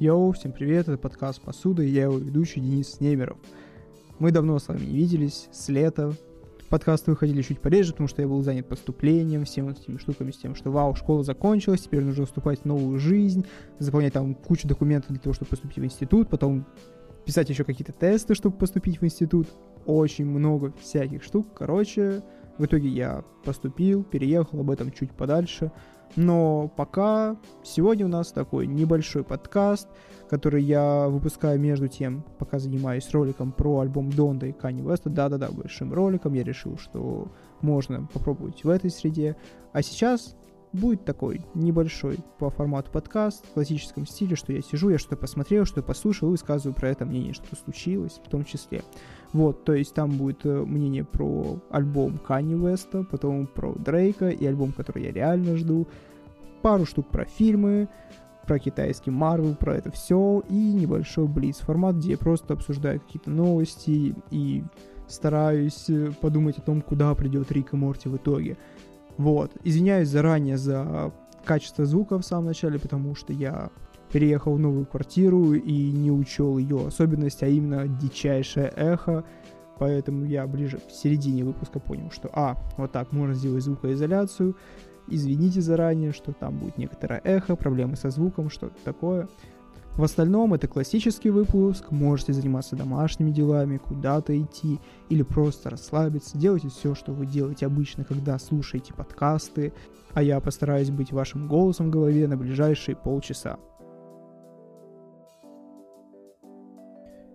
Йоу, всем привет, это подкаст «Посуда» и я его ведущий Денис Немеров. Мы давно с вами не виделись, с лета. Подкасты выходили чуть пореже, потому что я был занят поступлением, всеми этими штуками, с тем, что вау, школа закончилась, теперь нужно вступать в новую жизнь, заполнять там кучу документов для того, чтобы поступить в институт, потом писать еще какие-то тесты, чтобы поступить в институт. Очень много всяких штук. Короче, в итоге я поступил, переехал об этом чуть подальше. Но пока сегодня у нас такой небольшой подкаст, который я выпускаю между тем, пока занимаюсь роликом про альбом Донда и Кани Веста. Да-да-да, большим роликом. Я решил, что можно попробовать в этой среде. А сейчас будет такой небольшой по формату подкаст в классическом стиле, что я сижу, я что-то посмотрел, что-то послушал и высказываю про это мнение, что случилось в том числе. Вот, то есть там будет э, мнение про альбом Кани Веста, потом про Дрейка и альбом, который я реально жду, пару штук про фильмы, про китайский Марвел, про это все, и небольшой блиц формат, где я просто обсуждаю какие-то новости и стараюсь э, подумать о том, куда придет Рик и Морти в итоге. Вот. Извиняюсь заранее за качество звука в самом начале, потому что я переехал в новую квартиру и не учел ее особенность, а именно дичайшее эхо. Поэтому я ближе к середине выпуска понял, что а, вот так можно сделать звукоизоляцию. Извините заранее, что там будет некоторое эхо, проблемы со звуком, что-то такое. В остальном это классический выпуск, можете заниматься домашними делами, куда-то идти или просто расслабиться, делайте все, что вы делаете обычно, когда слушаете подкасты, а я постараюсь быть вашим голосом в голове на ближайшие полчаса.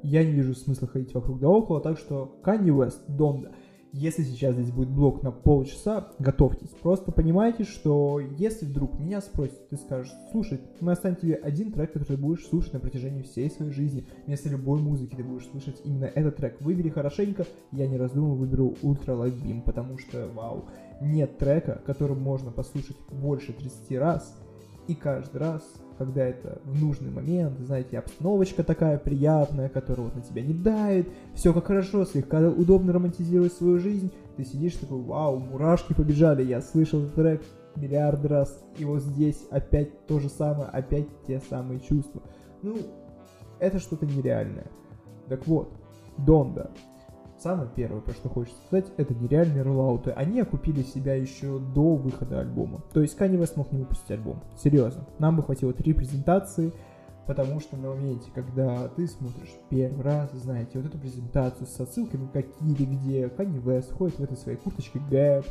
Я не вижу смысла ходить вокруг да около, так что Kanye West, Донда – если сейчас здесь будет блок на полчаса, готовьтесь. Просто понимайте, что если вдруг меня спросят, ты скажешь, слушай, мы оставим тебе один трек, который ты будешь слушать на протяжении всей своей жизни. Вместо любой музыки ты будешь слушать именно этот трек. Выбери хорошенько, я не раздумываю, выберу Ultra Light Beam, потому что, вау, нет трека, который можно послушать больше 30 раз, и каждый раз когда это в нужный момент, знаете, обстановочка такая приятная, которая вот на тебя не дает, все как хорошо, слегка удобно романтизировать свою жизнь, ты сидишь такой, вау, мурашки побежали, я слышал этот трек миллиард раз, и вот здесь опять то же самое, опять те самые чувства. Ну, это что-то нереальное. Так вот, Донда самое первое, про что хочется сказать, это нереальные роллауты. Они окупили себя еще до выхода альбома. То есть Kanye West мог не выпустить альбом. Серьезно. Нам бы хватило три презентации, потому что на моменте, когда ты смотришь первый раз, знаете, вот эту презентацию с отсылками к Акире, где Kanye West ходит в этой своей курточке Gap,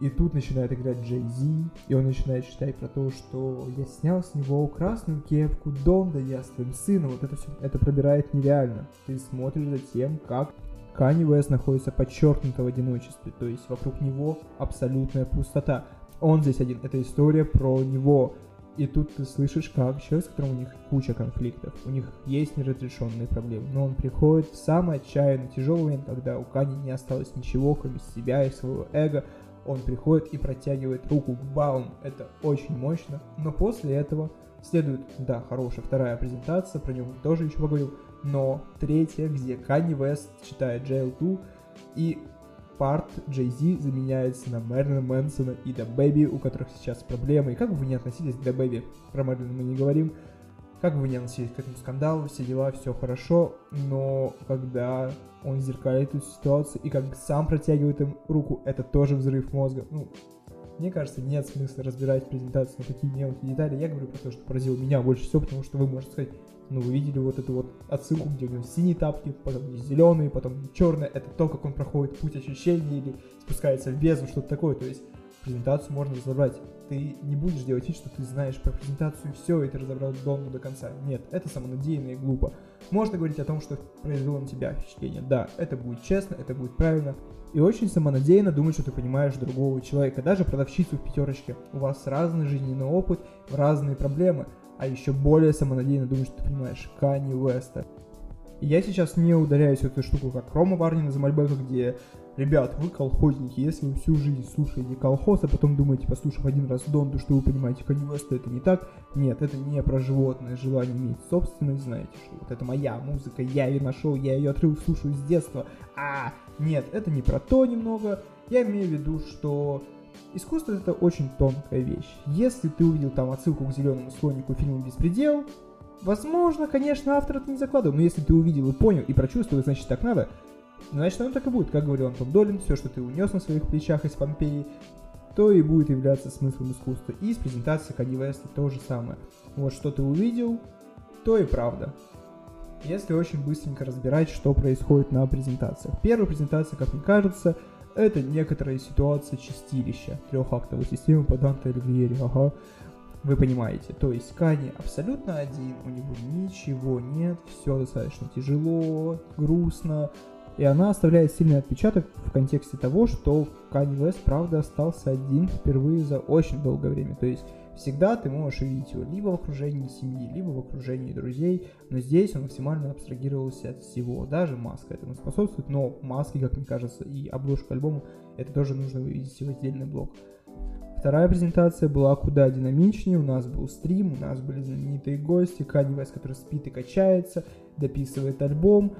и тут начинает играть Джей Зи, и он начинает читать про то, что я снял с него красную кепку, дом, да я с твоим сыном, вот это все, это пробирает нереально. Ты смотришь за тем, как Канни Уэст находится подчеркнуто в одиночестве, то есть вокруг него абсолютная пустота. Он здесь один, это история про него. И тут ты слышишь, как человек, с которым у них куча конфликтов, у них есть неразрешенные проблемы, но он приходит в самый отчаянный, тяжелый момент, когда у Кани не осталось ничего, кроме себя и своего эго, он приходит и протягивает руку к Баум. Это очень мощно. Но после этого следует, да, хорошая вторая презентация, про него тоже еще поговорил, но третья, где Kanye West читает Jail 2, и парт Jay Z заменяется на Мэрилина Мэнсона и The Baby, у которых сейчас проблемы. И как бы вы ни относились к The Baby, про Мэрилина мы не говорим, как бы вы ни относились к этому скандалу, все дела, все хорошо, но когда он зеркалит эту ситуацию и как сам протягивает им руку, это тоже взрыв мозга. Ну, мне кажется, нет смысла разбирать презентацию на такие мелкие детали. Я говорю про то, что поразило меня больше всего, потому что вы можете сказать, ну, вы видели вот эту вот отсылку, где у него синие тапки, потом зеленые, потом черные. Это то, как он проходит путь ощущений или спускается в бездну, что-то такое. То есть презентацию можно разобрать. Ты не будешь делать вид, что ты знаешь про презентацию все, и ты разобрал Донну до конца. Нет, это самонадеянно и глупо. Можно говорить о том, что произвело на тебя впечатление. Да, это будет честно, это будет правильно. И очень самонадеянно думать, что ты понимаешь другого человека, даже продавщицу в пятерочке. У вас разный жизненный опыт, разные проблемы а еще более самонадеянно думать, что ты понимаешь Кани Уэста. И я сейчас не ударяюсь в эту штуку, как Рома Варнин из Мальбека, где Ребят, вы колхозники, если вы всю жизнь слушаете колхоз, а потом думаете, послушав один раз Донду, что вы понимаете Kanye West, это не так. Нет, это не про животное желание иметь собственность, знаете, что вот это моя музыка, я ее нашел, я ее отрыл, слушаю с детства. А, нет, это не про то немного. Я имею в виду, что Искусство это очень тонкая вещь. Если ты увидел там отсылку к зеленому слонику фильма «Беспредел», Возможно, конечно, автор это не закладывал, но если ты увидел и понял, и прочувствовал, значит так надо, значит оно так и будет. Как говорил Антон Долин, все, что ты унес на своих плечах из Помпеи, то и будет являться смыслом искусства. И с презентацией Kanye West то же самое. Вот что ты увидел, то и правда. Если очень быстренько разбирать, что происходит на презентациях. Первая презентация, как мне кажется, это некоторая ситуация чистилища трехактовой системы по Данте Альвьери. Ага. Вы понимаете, то есть Кани абсолютно один, у него ничего нет, все достаточно тяжело, грустно, и она оставляет сильный отпечаток в контексте того, что Kanye West, правда, остался один впервые за очень долгое время. То есть всегда ты можешь увидеть его либо в окружении семьи, либо в окружении друзей, но здесь он максимально абстрагировался от всего. Даже маска этому способствует, но маски, как мне кажется, и обложка альбома, это тоже нужно вывести в отдельный блок. Вторая презентация была куда динамичнее, у нас был стрим, у нас были знаменитые гости, Kanye West, который спит и качается, дописывает альбом,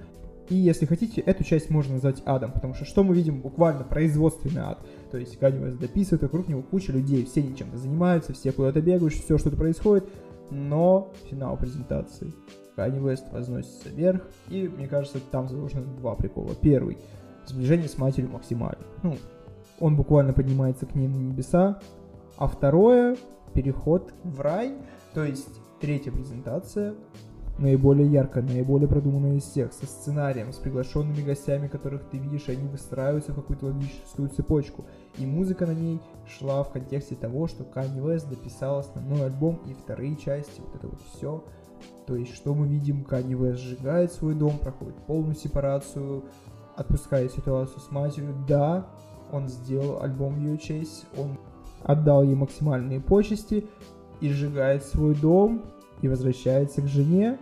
и если хотите, эту часть можно назвать адом, потому что что мы видим? Буквально производственный ад. То есть West дописывает, вокруг него куча людей, все ничем то занимаются, все куда-то бегают, все что-то происходит, но финал презентации. Kanye West возносится вверх, и мне кажется, там заложено два прикола. Первый — сближение с матерью максимально. Ну, он буквально поднимается к ней на небеса. А второе — переход в рай, то есть третья презентация наиболее яркая, наиболее продуманная из всех, со сценарием, с приглашенными гостями, которых ты видишь, и они выстраиваются в какую-то логическую цепочку. И музыка на ней шла в контексте того, что Kanye West дописал основной альбом и вторые части, вот это вот все. То есть, что мы видим, Kanye West сжигает свой дом, проходит полную сепарацию, отпускает ситуацию с матерью. Да, он сделал альбом в ее честь, он отдал ей максимальные почести и сжигает свой дом, и возвращается к жене,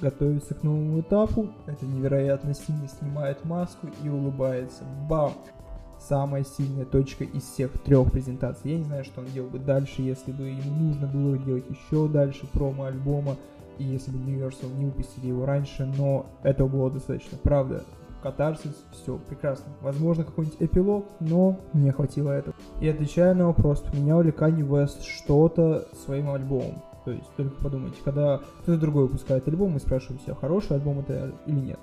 готовится к новому этапу, это невероятно сильно снимает маску и улыбается. Бам! Самая сильная точка из всех трех презентаций. Я не знаю, что он делал бы дальше, если бы ему нужно было делать еще дальше промо альбома, и если бы Universal не выпустили его раньше, но этого было достаточно. Правда, катарсис, все прекрасно. Возможно, какой-нибудь эпилог, но не хватило этого. И отвечая на вопрос, поменял ли Kanye West что-то своим альбомом? То есть только подумайте, когда кто-то другой выпускает альбом, мы спрашиваем себя, хороший альбом это или нет.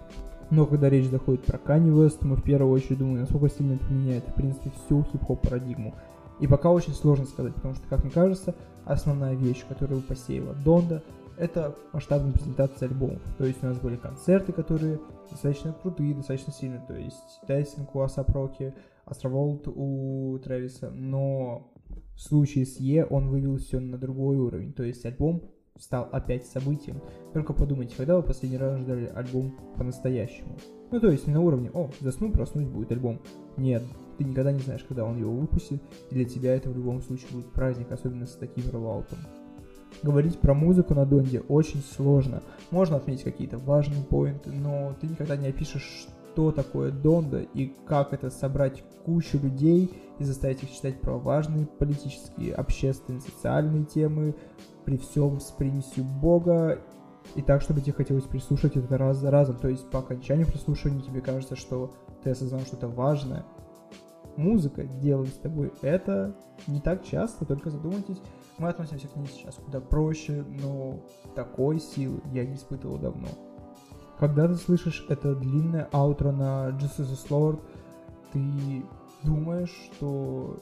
Но когда речь заходит про Kanye West, мы в первую очередь думаем, насколько сильно это меняет, в принципе, всю хип-хоп парадигму. И пока очень сложно сказать, потому что, как мне кажется, основная вещь, которую посеяла Donda, это масштабная презентация альбомов. То есть у нас были концерты, которые достаточно крутые, достаточно сильные. То есть Testing у A$AP Rocky, Астроволт у Трэвиса. Но в случае с Е он вывел все на другой уровень, то есть альбом стал опять событием. Только подумайте, когда вы последний раз ждали альбом по-настоящему? Ну, то есть не на уровне, о, засну, проснусь, будет альбом. Нет, ты никогда не знаешь, когда он его выпустит, и для тебя это в любом случае будет праздник, особенно с таким роллаутом. Говорить про музыку на Донде очень сложно. Можно отметить какие-то важные поинты, но ты никогда не опишешь, что такое Донда и как это собрать кучу людей и заставить их читать про важные политические, общественные, социальные темы, при всем с примесью Бога, и так, чтобы тебе хотелось прислушать это раз за разом. То есть по окончанию прослушивания тебе кажется, что ты осознал что-то важное. Музыка делает с тобой это не так часто, только задумайтесь. Мы относимся к ней сейчас куда проще, но такой силы я не испытывал давно. Когда ты слышишь это длинное аутро на Jesus Lord, ты думаешь, что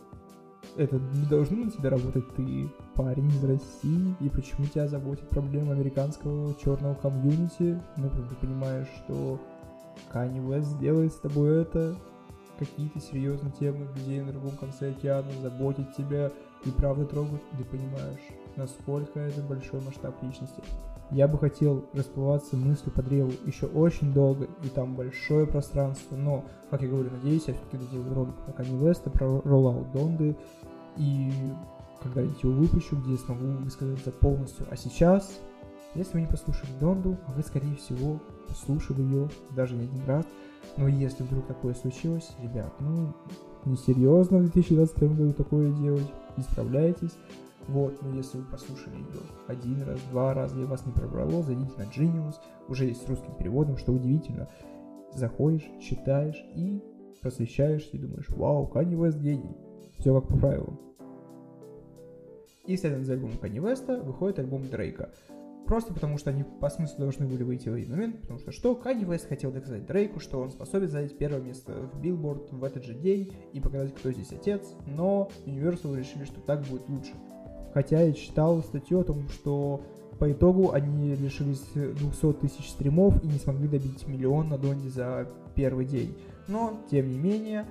это не должно на тебя работать. Ты парень из России, и почему тебя заботит проблема американского черного комьюнити, ну, ты понимаешь, что Kanye West делает с тобой это, какие-то серьезные темы, где на другом конце океана заботит тебя и правда трогают, ты понимаешь, насколько это большой масштаб личности. Я бы хотел расплываться мыслью по древу еще очень долго, и там большое пространство, но, как я говорю, надеюсь, я все-таки доделаю ролик про Kanye West, про роллаут Донды, и когда-нибудь его выпущу, где я смогу высказаться полностью. А сейчас, если вы не послушали Донду, вы, скорее всего, послушали ее даже не один раз, но если вдруг такое случилось, ребят, ну, несерьезно в 2021 году такое делать, исправляйтесь, вот, но если вы послушали ее один раз, два раза и вас не пробрало, зайдите на Genius, уже есть с русским переводом, что удивительно. Заходишь, читаешь и просвещаешься и думаешь, вау, Kanye West гений. Все как по правилам. И следом за альбомом Kanye West выходит альбом Дрейка. просто потому что они по смыслу должны были выйти в один момент, потому что что Kanye West хотел доказать Дрейку, что он способен занять первое место в Билборд в этот же день и показать, кто здесь отец, но Universal решили, что так будет лучше. Хотя я читал статью о том, что по итогу они лишились 200 тысяч стримов и не смогли добить миллион на Донде за первый день. Но, тем не менее,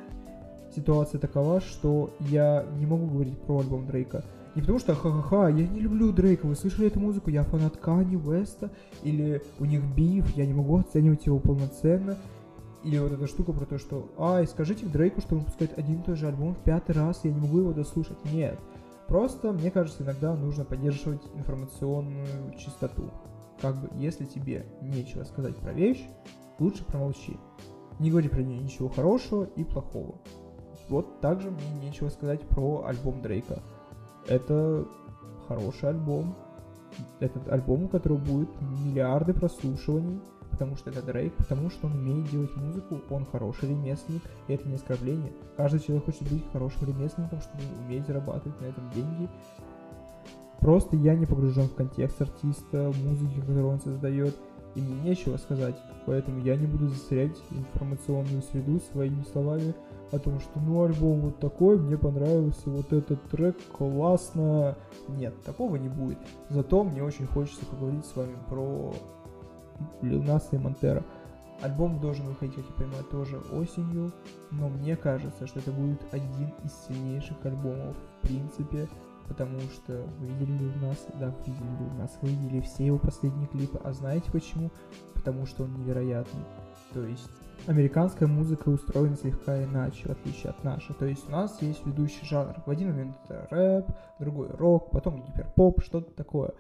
ситуация такова, что я не могу говорить про альбом Дрейка. Не потому что ха-ха-ха, я не люблю Дрейка, вы слышали эту музыку, я фанат Кани Веста, или у них биф, я не могу оценивать его полноценно, или вот эта штука про то, что «Ай, скажите Дрейку, что он выпускает один и тот же альбом в пятый раз, я не могу его дослушать». Нет. Просто, мне кажется, иногда нужно поддерживать информационную чистоту. Как бы, если тебе нечего сказать про вещь, лучше промолчи. Не говори про нее ничего хорошего и плохого. Вот также мне нечего сказать про альбом Дрейка. Это хороший альбом. Этот альбом, у которого будет миллиарды прослушиваний, потому что это Дрейк, потому что он умеет делать музыку, он хороший ремесленник, и это не оскорбление. Каждый человек хочет быть хорошим ремесленником, чтобы уметь зарабатывать на этом деньги. Просто я не погружен в контекст артиста, музыки, которую он создает, и мне нечего сказать, поэтому я не буду засорять информационную среду своими словами о том, что ну альбом вот такой, мне понравился вот этот трек, классно. Нет, такого не будет. Зато мне очень хочется поговорить с вами про Лил и Монтера. Альбом должен выходить, как я понимаю, тоже осенью, но мне кажется, что это будет один из сильнейших альбомов в принципе, потому что вы видели Лил Нас, да, вы видели Лил Нас, вы видели все его последние клипы, а знаете почему? Потому что он невероятный. То есть американская музыка устроена слегка иначе, в отличие от нашей. То есть у нас есть ведущий жанр. В один момент это рэп, другой рок, потом гиперпоп, что-то такое.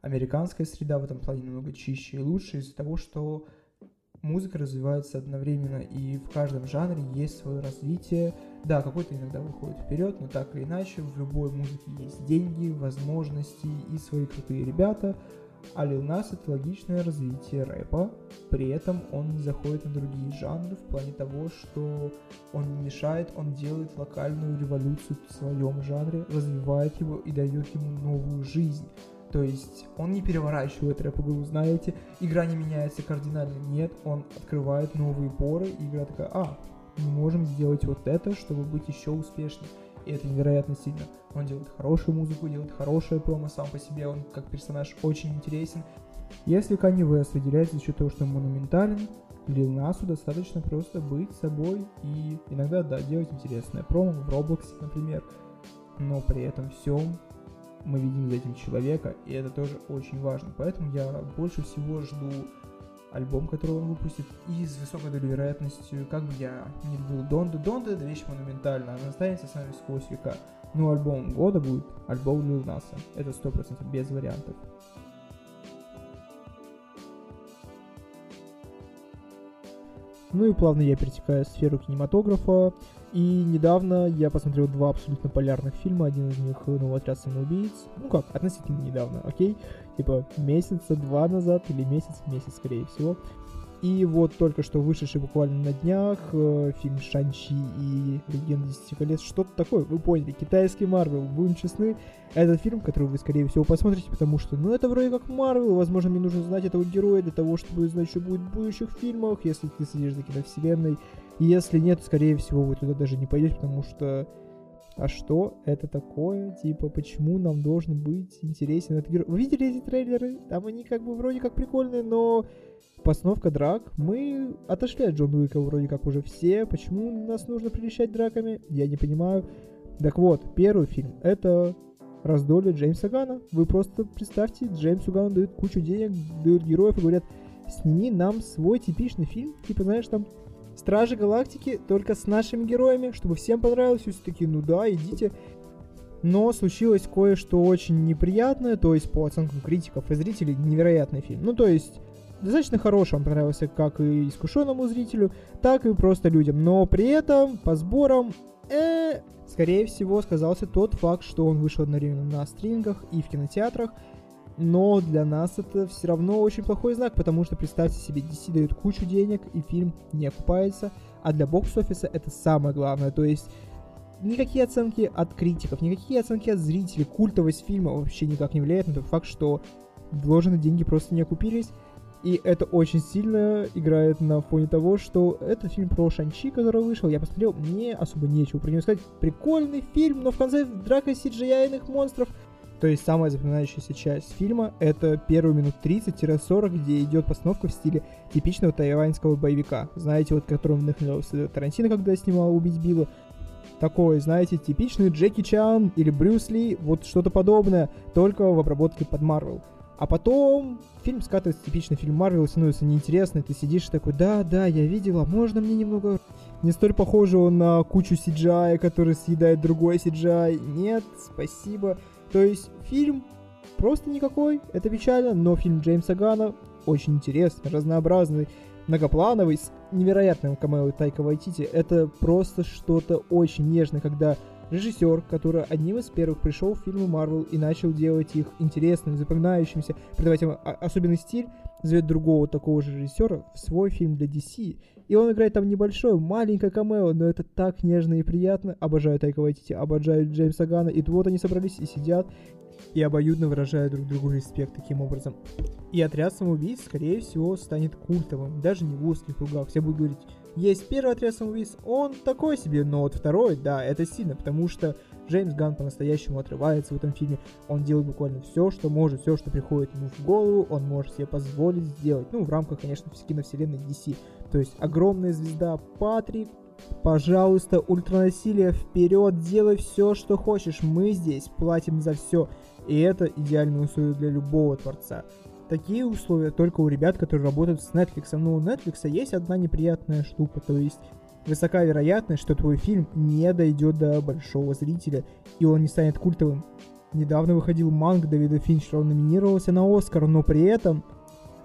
Американская среда в этом плане намного чище и лучше из-за того, что музыка развивается одновременно, и в каждом жанре есть свое развитие. Да, какой-то иногда выходит вперед, но так или иначе, в любой музыке есть деньги, возможности и свои крутые ребята – а Lil Nas это логичное развитие рэпа, при этом он заходит на другие жанры в плане того, что он не мешает, он делает локальную революцию в своем жанре, развивает его и дает ему новую жизнь. То есть он не переворачивает рэп-игру, знаете, игра не меняется кардинально, нет, он открывает новые поры, и игра такая, а, мы можем сделать вот это, чтобы быть еще успешнее и это невероятно сильно. Он делает хорошую музыку, делает хорошее промо сам по себе, он как персонаж очень интересен. Если Kanye West выделяется за счет того, что он монументален, Лил Насу достаточно просто быть собой и иногда, да, делать интересное промо в Roblox, например, но при этом всем мы видим за этим человека, и это тоже очень важно. Поэтому я больше всего жду альбом, который он выпустит, и с высокой долей вероятностью, как бы я не любил Донду, Донда это вещь монументальная, она останется с нами сквозь века. Но альбом года будет альбом Лил Наса. Это сто процентов без вариантов. Ну и плавно я перетекаю в сферу кинематографа. И недавно я посмотрел два абсолютно полярных фильма. Один из них «Новый отряд самоубийц». Ну как, относительно недавно, окей? Типа месяца два назад или месяц, месяц скорее всего. И вот только что вышедший буквально на днях э, фильм Шанчи и Легенда Десяти колец, что-то такое, вы поняли, китайский Марвел, будем честны, это фильм, который вы скорее всего посмотрите, потому что, ну это вроде как Марвел, возможно мне нужно знать этого героя для того, чтобы знать, что будет в будущих фильмах, если ты следишь за киновселенной, и если нет, скорее всего вы туда даже не пойдете, потому что а что это такое? Типа, почему нам должен быть интересен этот герой? Вы видели эти трейлеры? Там они как бы вроде как прикольные, но постановка драк. Мы отошли от Джона Уика вроде как уже все. Почему нас нужно прельщать драками? Я не понимаю. Так вот, первый фильм — это раздолье Джеймса Гана. Вы просто представьте, Джеймсу Гану дают кучу денег, дают героев и говорят, сними нам свой типичный фильм. Типа, знаешь, там Стражи Галактики только с нашими героями, чтобы всем понравилось. Все такие, ну да, идите. Но случилось кое-что очень неприятное, то есть по оценкам критиков и зрителей невероятный фильм. Ну то есть достаточно хороший, он понравился как и искушенному зрителю, так и просто людям. Но при этом по сборам, э, скорее всего, сказался тот факт, что он вышел одновременно на стрингах и в кинотеатрах, но для нас это все равно очень плохой знак, потому что представьте себе, DC дают кучу денег, и фильм не окупается, а для бокс-офиса это самое главное, то есть никакие оценки от критиков, никакие оценки от зрителей, культовость фильма вообще никак не влияет на тот факт, что вложенные деньги просто не окупились. И это очень сильно играет на фоне того, что это фильм про Шанчи, который вышел. Я посмотрел, мне особо нечего про него сказать. Прикольный фильм, но в конце драка cgi монстров. То есть самая запоминающаяся часть фильма — это первые минут 30-40, где идет постановка в стиле типичного тайваньского боевика. Знаете, вот которым вдохновился Тарантино, когда снимал «Убить Билла». Такой, знаете, типичный Джеки Чан или Брюс Ли, вот что-то подобное, только в обработке под Марвел. А потом фильм скатывается, типичный фильм Марвел, становится неинтересный, ты сидишь такой, да, да, я видела, можно мне немного... Не столь похожего на кучу CGI, который съедает другой CGI. Нет, спасибо. То есть фильм просто никакой, это печально, но фильм Джеймса Гана очень интересный, разнообразный, многоплановый, с невероятным камео Тайка Вайтити. Это просто что-то очень нежное, когда режиссер, который одним из первых пришел в фильмы Марвел и начал делать их интересными, запоминающимися, придавать им особенный стиль, зовет другого такого же режиссера в свой фильм для DC. И он играет там небольшое, маленькое камео, но это так нежно и приятно. Обожаю Тайка Вайтити, обожаю Джеймса Гана. И вот они собрались и сидят, и обоюдно выражают друг другу респект таким образом. И отряд самоубийц, скорее всего, станет культовым, даже не в узких кругах. Все будут говорить, есть первый отряд самоубийц, он такой себе, но вот второй, да, это сильно, потому что Джеймс Ган по-настоящему отрывается в этом фильме. Он делает буквально все, что может, все, что приходит ему в голову, он может себе позволить сделать. Ну, в рамках, конечно, киновселенной DC. То есть огромная звезда Патрик, пожалуйста, ультранасилие вперед, делай все, что хочешь. Мы здесь платим за все. И это идеальные условия для любого творца. Такие условия только у ребят, которые работают с Netflix. Но у Netflix есть одна неприятная штука, то есть высока вероятность, что твой фильм не дойдет до большого зрителя, и он не станет культовым. Недавно выходил манг Дэвида Финчера, он номинировался на Оскар, но при этом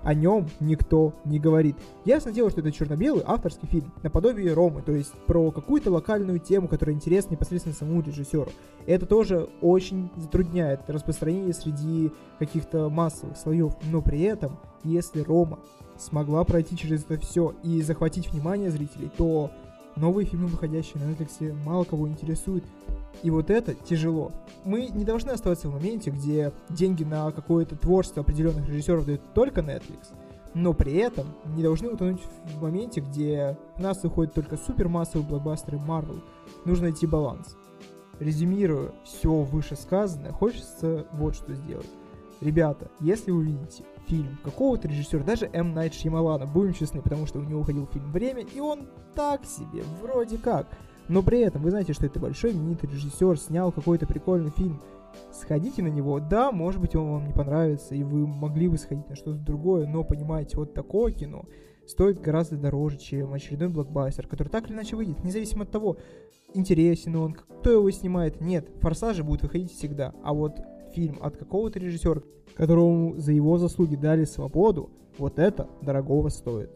о нем никто не говорит. Ясно дело, что это черно-белый авторский фильм, наподобие Ромы, то есть про какую-то локальную тему, которая интересна непосредственно самому режиссеру. Это тоже очень затрудняет распространение среди каких-то массовых слоев, но при этом, если Рома смогла пройти через это все и захватить внимание зрителей, то новые фильмы, выходящие на Netflix, мало кого интересуют. И вот это тяжело. Мы не должны оставаться в моменте, где деньги на какое-то творчество определенных режиссеров дают только Netflix, но при этом не должны утонуть в моменте, где у нас выходят только супермассовые блокбастеры Marvel. Нужно найти баланс. Резюмируя все вышесказанное, хочется вот что сделать. Ребята, если вы видите фильм какого-то режиссера, даже М. Найт Шьямалана, будем честны, потому что у него выходил фильм «Время», и он так себе, вроде как. Но при этом вы знаете, что это большой именитый режиссер, снял какой-то прикольный фильм. Сходите на него, да, может быть он вам не понравится, и вы могли бы сходить на что-то другое, но понимаете, вот такое кино стоит гораздо дороже, чем очередной блокбастер, который так или иначе выйдет, независимо от того, интересен он, кто его снимает. Нет, форсажи будут выходить всегда, а вот фильм от какого-то режиссера, которому за его заслуги дали свободу, вот это дорогого стоит.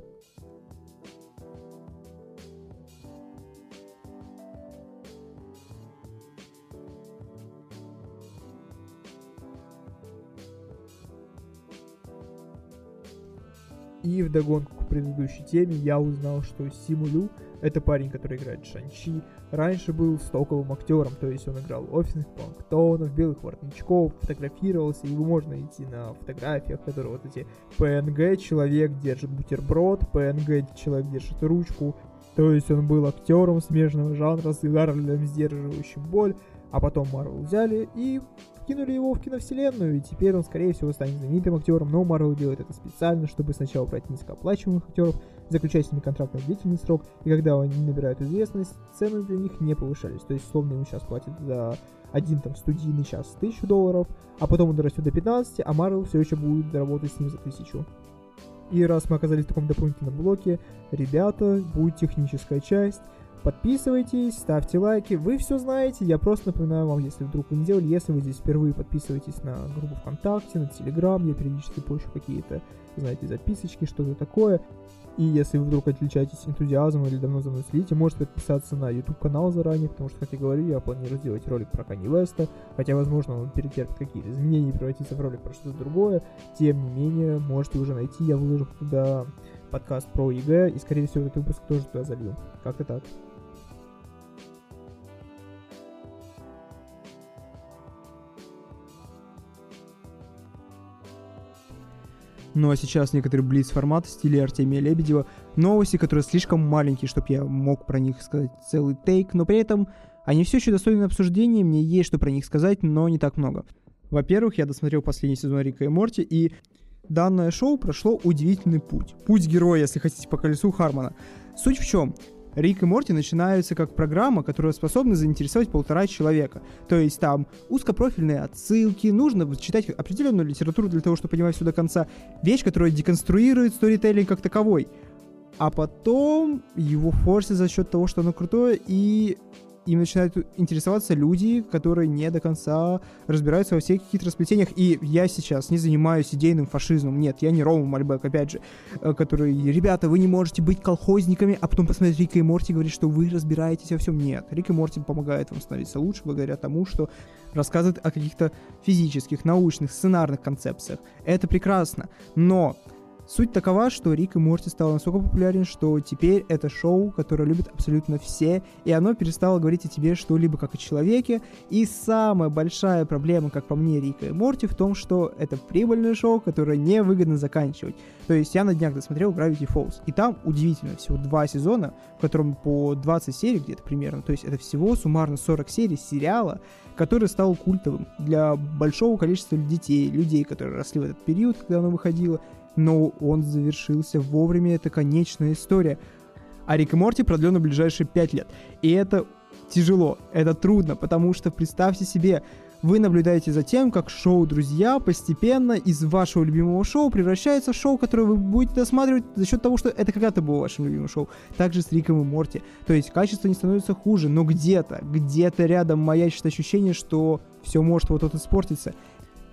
И вдогонку к предыдущей теме я узнал, что Симу Лю — это парень, который играет Шанчи. Раньше был стоковым актером, то есть он играл офисных планктонов, белых воротничков, фотографировался, его можно найти на фотографиях, которые вот эти ПНГ человек держит бутерброд, ПНГ человек держит ручку. То есть он был актером смежного жанра с Гарлем, сдерживающим боль, а потом Марвел взяли и кинули его в киновселенную, и теперь он, скорее всего, станет знаменитым актером, но Марвел делает это специально, чтобы сначала брать низкооплачиваемых актеров, заключать с ними контракт на длительный срок, и когда они набирают известность, цены для них не повышались. То есть, условно, ему сейчас платят за один там студийный час тысячу долларов, а потом он дорастет до 15, а Марвел все еще будет работать с ним за тысячу. И раз мы оказались в таком дополнительном блоке, ребята, будет техническая часть, Подписывайтесь, ставьте лайки, вы все знаете, я просто напоминаю вам, если вдруг вы не делали, если вы здесь впервые подписывайтесь на группу ВКонтакте, на Телеграм, я периодически пощу какие-то, знаете, записочки, что-то такое. И если вы вдруг отличаетесь энтузиазмом или давно за мной следите, можете подписаться на YouTube канал заранее, потому что, как я говорю, я планирую сделать ролик про Kanye West, хотя, возможно, он перетерпит какие-то изменения и превратится в ролик про что-то другое. Тем не менее, можете уже найти, я выложу туда подкаст про ЕГЭ, и, скорее всего, этот выпуск тоже туда залью. Как-то так. Ну а сейчас некоторый блиц-формат в стиле Артемия Лебедева. Новости, которые слишком маленькие, чтобы я мог про них сказать целый тейк, но при этом они все еще достойны обсуждения, мне есть что про них сказать, но не так много. Во-первых, я досмотрел последний сезон Рика и Морти, и данное шоу прошло удивительный путь. Путь героя, если хотите, по колесу Хармона. Суть в чем? Рик и Морти начинаются как программа, которая способна заинтересовать полтора человека. То есть там узкопрофильные отсылки, нужно читать определенную литературу для того, чтобы понимать все до конца. Вещь, которая деконструирует сторителлинг как таковой. А потом его форсит за счет того, что оно крутое, и им начинают интересоваться люди, которые не до конца разбираются во всех расплетениях. И я сейчас не занимаюсь идейным фашизмом. Нет, я не Рома Мальбек, опять же, э, который, ребята, вы не можете быть колхозниками, а потом посмотреть Рика и Морти и говорить, что вы разбираетесь во всем. Нет, Рик и Морти помогает вам становиться лучше благодаря тому, что рассказывает о каких-то физических, научных, сценарных концепциях. Это прекрасно. Но Суть такова, что Рик и Морти стал настолько популярен, что теперь это шоу, которое любят абсолютно все, и оно перестало говорить о тебе что-либо как о человеке. И самая большая проблема, как по мне, Рика и Морти в том, что это прибыльное шоу, которое невыгодно заканчивать. То есть я на днях досмотрел Gravity Falls, и там удивительно, всего два сезона, в котором по 20 серий где-то примерно, то есть это всего суммарно 40 серий сериала, который стал культовым для большого количества детей, людей, которые росли в этот период, когда оно выходило, но он завершился вовремя, это конечная история. А Рик и Морти продлен на ближайшие 5 лет. И это тяжело, это трудно, потому что представьте себе, вы наблюдаете за тем, как шоу «Друзья» постепенно из вашего любимого шоу превращается в шоу, которое вы будете досматривать за счет того, что это когда-то было вашим любимым шоу. Также с Риком и Морти. То есть качество не становится хуже, но где-то, где-то рядом маячит ощущение, что все может вот-вот испортиться.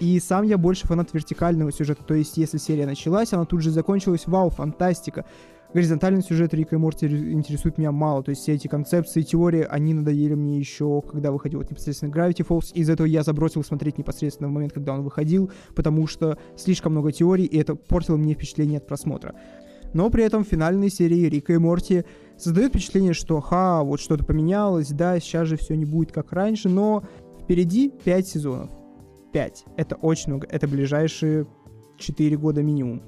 И сам я больше фанат вертикального сюжета, то есть если серия началась, она тут же закончилась, вау, фантастика. Горизонтальный сюжет Рика и Морти интересует меня мало, то есть все эти концепции, теории, они надоели мне еще, когда выходил вот непосредственно Gravity Falls, из этого я забросил смотреть непосредственно в момент, когда он выходил, потому что слишком много теорий, и это портило мне впечатление от просмотра. Но при этом финальные серии Рика и Морти создают впечатление, что ха, вот что-то поменялось, да, сейчас же все не будет как раньше, но впереди 5 сезонов. 5. Это очень много. Это ближайшие 4 года минимум.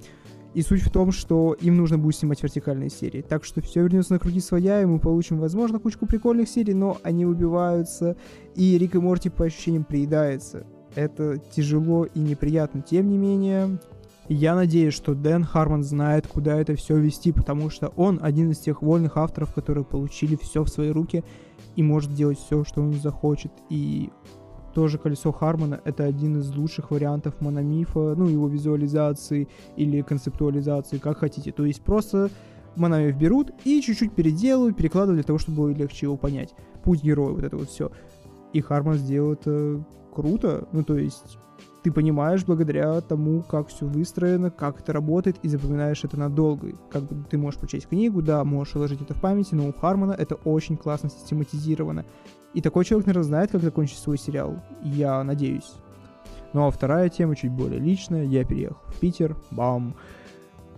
И суть в том, что им нужно будет снимать вертикальные серии. Так что все вернется на круги своя, и мы получим, возможно, кучку прикольных серий, но они убиваются, и Рик и Морти по ощущениям приедается. Это тяжело и неприятно. Тем не менее, я надеюсь, что Дэн Харман знает, куда это все вести, потому что он один из тех вольных авторов, которые получили все в свои руки и может делать все, что он захочет. И тоже колесо Хармона — это один из лучших вариантов мономифа, ну, его визуализации или концептуализации, как хотите. То есть просто мономиф берут и чуть-чуть переделывают, перекладывают для того, чтобы было легче его понять. Путь героя, вот это вот все. И Хармон сделал это круто, ну, то есть ты понимаешь благодаря тому, как все выстроено, как это работает, и запоминаешь это надолго. Как бы ты можешь прочесть книгу, да, можешь уложить это в памяти, но у Хармона это очень классно систематизировано. И такой человек, наверное, знает, как закончить свой сериал. Я надеюсь. Ну а вторая тема чуть более личная. Я переехал в Питер. Бам.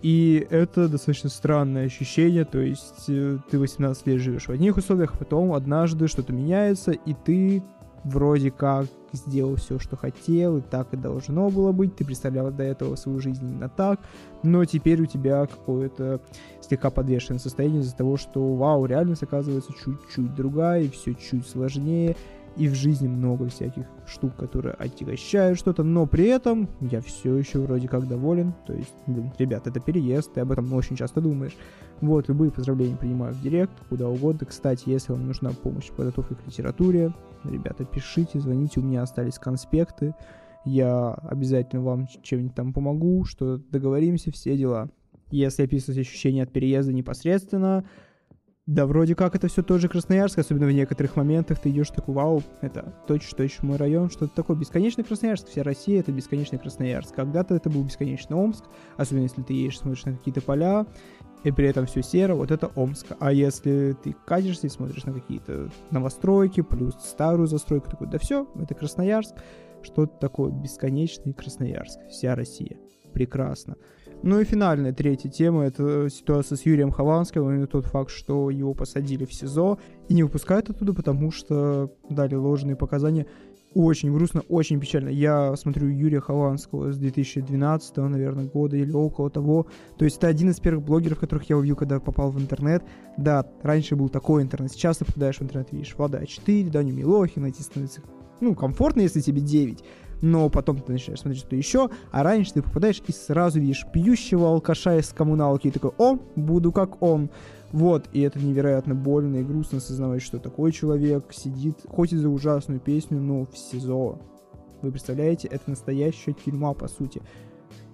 И это достаточно странное ощущение, то есть э, ты 18 лет живешь в одних условиях, а потом однажды что-то меняется, и ты вроде как сделал все, что хотел, и так и должно было быть, ты представлял до этого свою жизнь именно так, но теперь у тебя какое-то слегка подвешенное состояние из-за того, что, вау, реальность оказывается чуть-чуть другая, и все чуть сложнее, и в жизни много всяких штук, которые отягощают что-то, но при этом я все еще вроде как доволен. То есть, блин, ребят, это переезд, ты об этом очень часто думаешь. Вот, любые поздравления принимаю в директ, куда угодно. Кстати, если вам нужна помощь в подготовке к литературе, ребята, пишите, звоните, у меня остались конспекты. Я обязательно вам чем-нибудь там помогу, что договоримся, все дела. Если описывать ощущения от переезда непосредственно, да, вроде как это все тоже Красноярск, особенно в некоторых моментах ты идешь такой, вау, это точно-точно мой район, что-то такое. Бесконечный Красноярск, вся Россия это бесконечный Красноярск. Когда-то это был бесконечный Омск, особенно если ты едешь, смотришь на какие-то поля, и при этом все серо, вот это Омск. А если ты катишься и смотришь на какие-то новостройки, плюс старую застройку, такой, да все, это Красноярск, что-то такое бесконечный Красноярск, вся Россия. Прекрасно. Ну и финальная третья тема — это ситуация с Юрием Хованским, именно тот факт, что его посадили в СИЗО и не выпускают оттуда, потому что дали ложные показания. очень грустно, очень печально. Я смотрю Юрия Хованского с 2012, наверное, года или около того. То есть это один из первых блогеров, которых я увидел, когда попал в интернет. Да, раньше был такой интернет. Сейчас ты попадаешь в интернет, видишь Влада А4, Даню Милохина, эти становится, ну, комфортно, если тебе 9 но потом ты начинаешь смотреть что еще, а раньше ты попадаешь и сразу видишь пьющего алкаша из коммуналки, и такой, о, буду как он. Вот, и это невероятно больно и грустно осознавать, что такой человек сидит, хоть и за ужасную песню, но в СИЗО. Вы представляете, это настоящая тюрьма, по сути.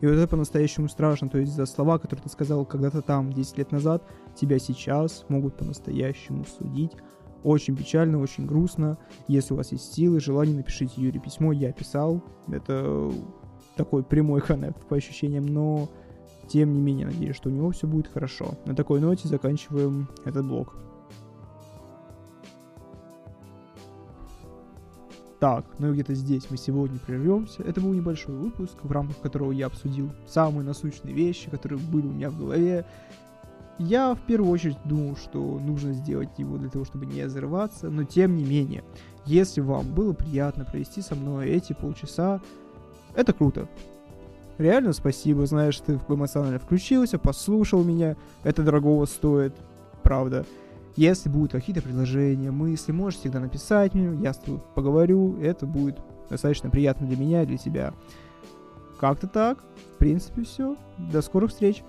И вот это по-настоящему страшно, то есть за слова, которые ты сказал когда-то там, 10 лет назад, тебя сейчас могут по-настоящему судить. Очень печально, очень грустно. Если у вас есть силы, желание, напишите Юре письмо. Я писал. Это такой прямой коннект по ощущениям, но тем не менее, надеюсь, что у него все будет хорошо. На такой ноте заканчиваем этот блог. Так, ну и где-то здесь мы сегодня прервемся. Это был небольшой выпуск, в рамках которого я обсудил самые насущные вещи, которые были у меня в голове. Я в первую очередь думал, что нужно сделать его для того, чтобы не взрываться, но тем не менее, если вам было приятно провести со мной эти полчаса, это круто. Реально спасибо, знаешь, ты эмоционально включился, послушал меня, это дорогого стоит, правда. Если будут какие-то предложения, мысли, можешь всегда написать мне, я с тобой поговорю, это будет достаточно приятно для меня и для тебя. Как-то так. В принципе, все. До скорых встреч.